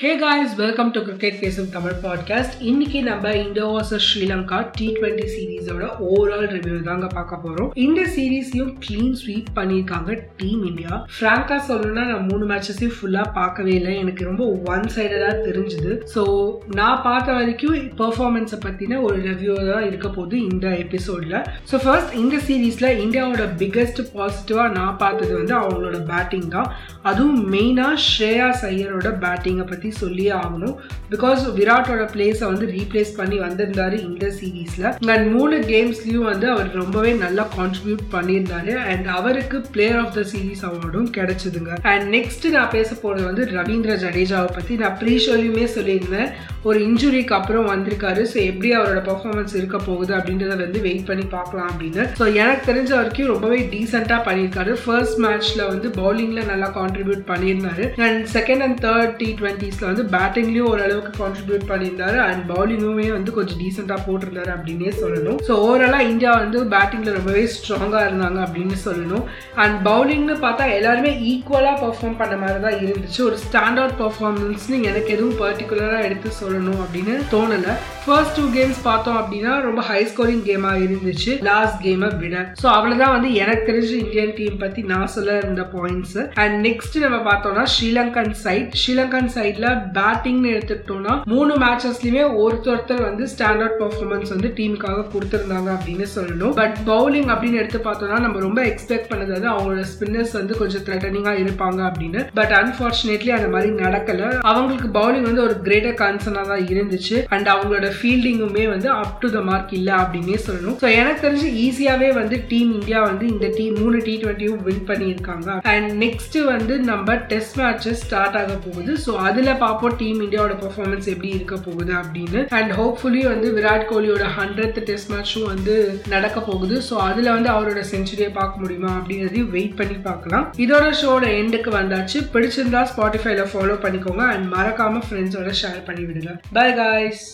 Hey guys welcome to cricket பேசும் Tamil podcast இன்னைக்கு நம்ம India versus Sri Lanka T twenty சீரீஸோட overall review தாங்க பார்க்க போறோம். இந்த சீரீஸையும் க்ளீன் ஸ்வீப் பண்ணியிருக்காங்க டீம் இந்தியா ஃப்ராங்கா சொல்லணும்னா நான் மூணு மேட்சஸையும் ஃபுல்லா பார்க்கவே இல்லை. எனக்கு ரொம்ப ஒன் சைடடா தெரிஞ்சுது. ஸோ நான் பார்த்த வரைக்கும் பெர்ஃபார்மன்ஸை பத்தின ஒரு ரிவ்யூ தான் இருக்க போகுது இந்த எபிசோட்ல ஸோ ஃபர்ஸ்ட் இந்த சீரீஸ்ல இந்தியாவோட பிக்கெஸ்ட் பாசிட்டிவா நான் பார்த்தது வந்து அவங்களோட பேட்டிங் தான். அதுவும் மெயினா ஸ்ரேயா சையரோட பேட்டிங்கை பத்தி சொல்லியே ஆகணும். பிகாஸ் விராட்டோட பிளேஸை வந்து ரீப்ளேஸ் பண்ணி வந்திருந்தாரு இந்த சீரீஸில் அண்ட் மூணு கேம்ஸ்லயும் வந்து அவர் ரொம்பவே நல்லா கான்ட்ரிபியூட் பண்ணியிருந்தாரு. அண்ட் அவருக்கு பிளேயர் ஆஃப் த சீரீஸ் அவார்டும் கிடைச்சதுங்க. அண்ட் நெக்ஸ்ட் நான் பேச போனது வந்து ரவீந்திர ஜடேஜாவை பற்றி நான் ப்ரீ ஷோலையுமே சொல்லியிருந்தேன். ஒரு இன்ஜுரிக்கு அப்புறம் வந்திருக்காரு. ஸோ எப்படி அவரோட பர்ஃபார்மன்ஸ் இருக்க போகுது அப்படின்றத வந்து வெயிட் பண்ணி பார்க்கலாம் அப்படின்னு. ஸோ எனக்கு தெரிஞ்ச வரைக்கும் ரொம்பவே டீசெண்டாக பண்ணியிருக்காரு. ஃபர்ஸ்ட் மேட்ச்ல வந்து பவுலிங்ல நல்லா கான்ட்ரிபியூட் பண்ணியிருந்தாரு. And second and third T டுவெண்ட்டிஸ்ல வந்து பேட்டிங்லேயும் ஓரளவுக்கு கான்ட்ரிபியூட் பண்ணியிருந்தாரு. அண்ட் பவுலிங்குமே வந்து கொஞ்சம் டீசெண்டாக போட்டிருந்தாரு அப்படின்னே சொல்லணும். ஸோ ஓவராலாக இந்தியா வந்து பேட்டிங்ல ரொம்பவே ஸ்ட்ராங்காக இருந்தாங்க அப்படின்னு சொல்லணும். அண்ட் பவுலிங்னு பார்த்தா எல்லாருமே ஈக்குவலாக பர்ஃபார்ம் பண்ண மாதிரி தான் இருந்துச்சு. ஒரு ஸ்டாண்டர்ட் பர்ஃபார்மன்ஸ்னு எனக்கு எதுவும் பர்டிகுலராக எடுத்து சொல்லணும் அப்படின்னு தோணலை. ஃபர்ஸ்ட் டூ கேம்ஸ் பார்த்தோம் அப்படின்னா ரொம்ப ஹை ஸ்கோரிங் கேமாக இருந்துச்சு. லாஸ்ட் கேமை விட. ஸோ அவ்வளோதான் வந்து எனக்கு தெரிஞ்ச இந்தியன் டீம் பற்றி நான் சொல்ல இருந்த பாயிண்ட்ஸ் அண்ட் நெக்ஸ்ட் நம்ம பார்த்தோம்னா ஸ்ரீலங்கன் சைட் ஸ்ரீலங்கன் சைட்ல பேட்டிங்னு எடுத்துக்கிட்டோம்னா மூணு மேட்சஸ்லையுமே ஒருத்தொருத்தர் வந்து ஸ்டாண்ட் அவுட் பர்ஃபார்மன்ஸ் வந்து டீமுக்காக கொடுத்துருந்தாங்க அப்படின்னு சொல்லணும். பட் பவுலிங் அப்படின்னு எடுத்து பார்த்தோம்னா நம்ம ரொம்ப எக்ஸ்பெக்ட் பண்ணது வந்து அவங்களோட ஸ்பின்னர்ஸ் வந்து கொஞ்சம் த்ரெட்டனிங்காக இருப்பாங்க அப்படின்னு. பட் அன்ஃபார்ச்சுனேட்லி அந்த மாதிரி நடக்கல. அவங்களுக்கு பவுலிங் வந்து ஒரு கிரேட்டர் கன்சர்ன் தான் இருந்துச்சு. அண்ட் அவங்களோட ஃபீல்டிங்குமே வந்து அப் டு த மார்க் இல்லை அப்படின்னே சொல்லணும். ஸோ எனக்கு தெரிஞ்சு ஈஸியாகவே வந்து டீம் இந்தியா வந்து இந்த டீம் மூணு டி டுவெண்ட்டியும் வின் பண்ணியிருக்காங்க. அண்ட் நெக்ஸ்ட் வந்து நம்ம டெஸ்ட் மேட்சஸ் ஸ்டார்ட் ஆக போகுது. ஸோ அதில் பார்ப்போம் டீம் இந்தியாவோட பர்ஃபார்மன்ஸ் எப்படி இருக்க போகுது அப்படின்னு. அண்ட் ஹோப்ஃபுல்லி வந்து விராட் கோலியோட ஹண்ட்ரட் டெஸ்ட் மேட்சும் வந்து நடக்க போகுது. ஸோ அதில் வந்து அவரோட செஞ்சுரியை பார்க்க முடியுமா அப்படிங்கிறதையும் வெயிட் பண்ணி பார்க்கலாம். இதோட ஷோட எண்டுக்கு வந்தாச்சு. பிடிச்சிருந்தா ஸ்பாட்டிஃபைல ஃபாலோ பண்ணிக்கோங்க. அண்ட் மறக்காம ஃப்ரெண்ட்ஸோட ஷேர் பண்ணி விடுங்க பை காய்ஸ்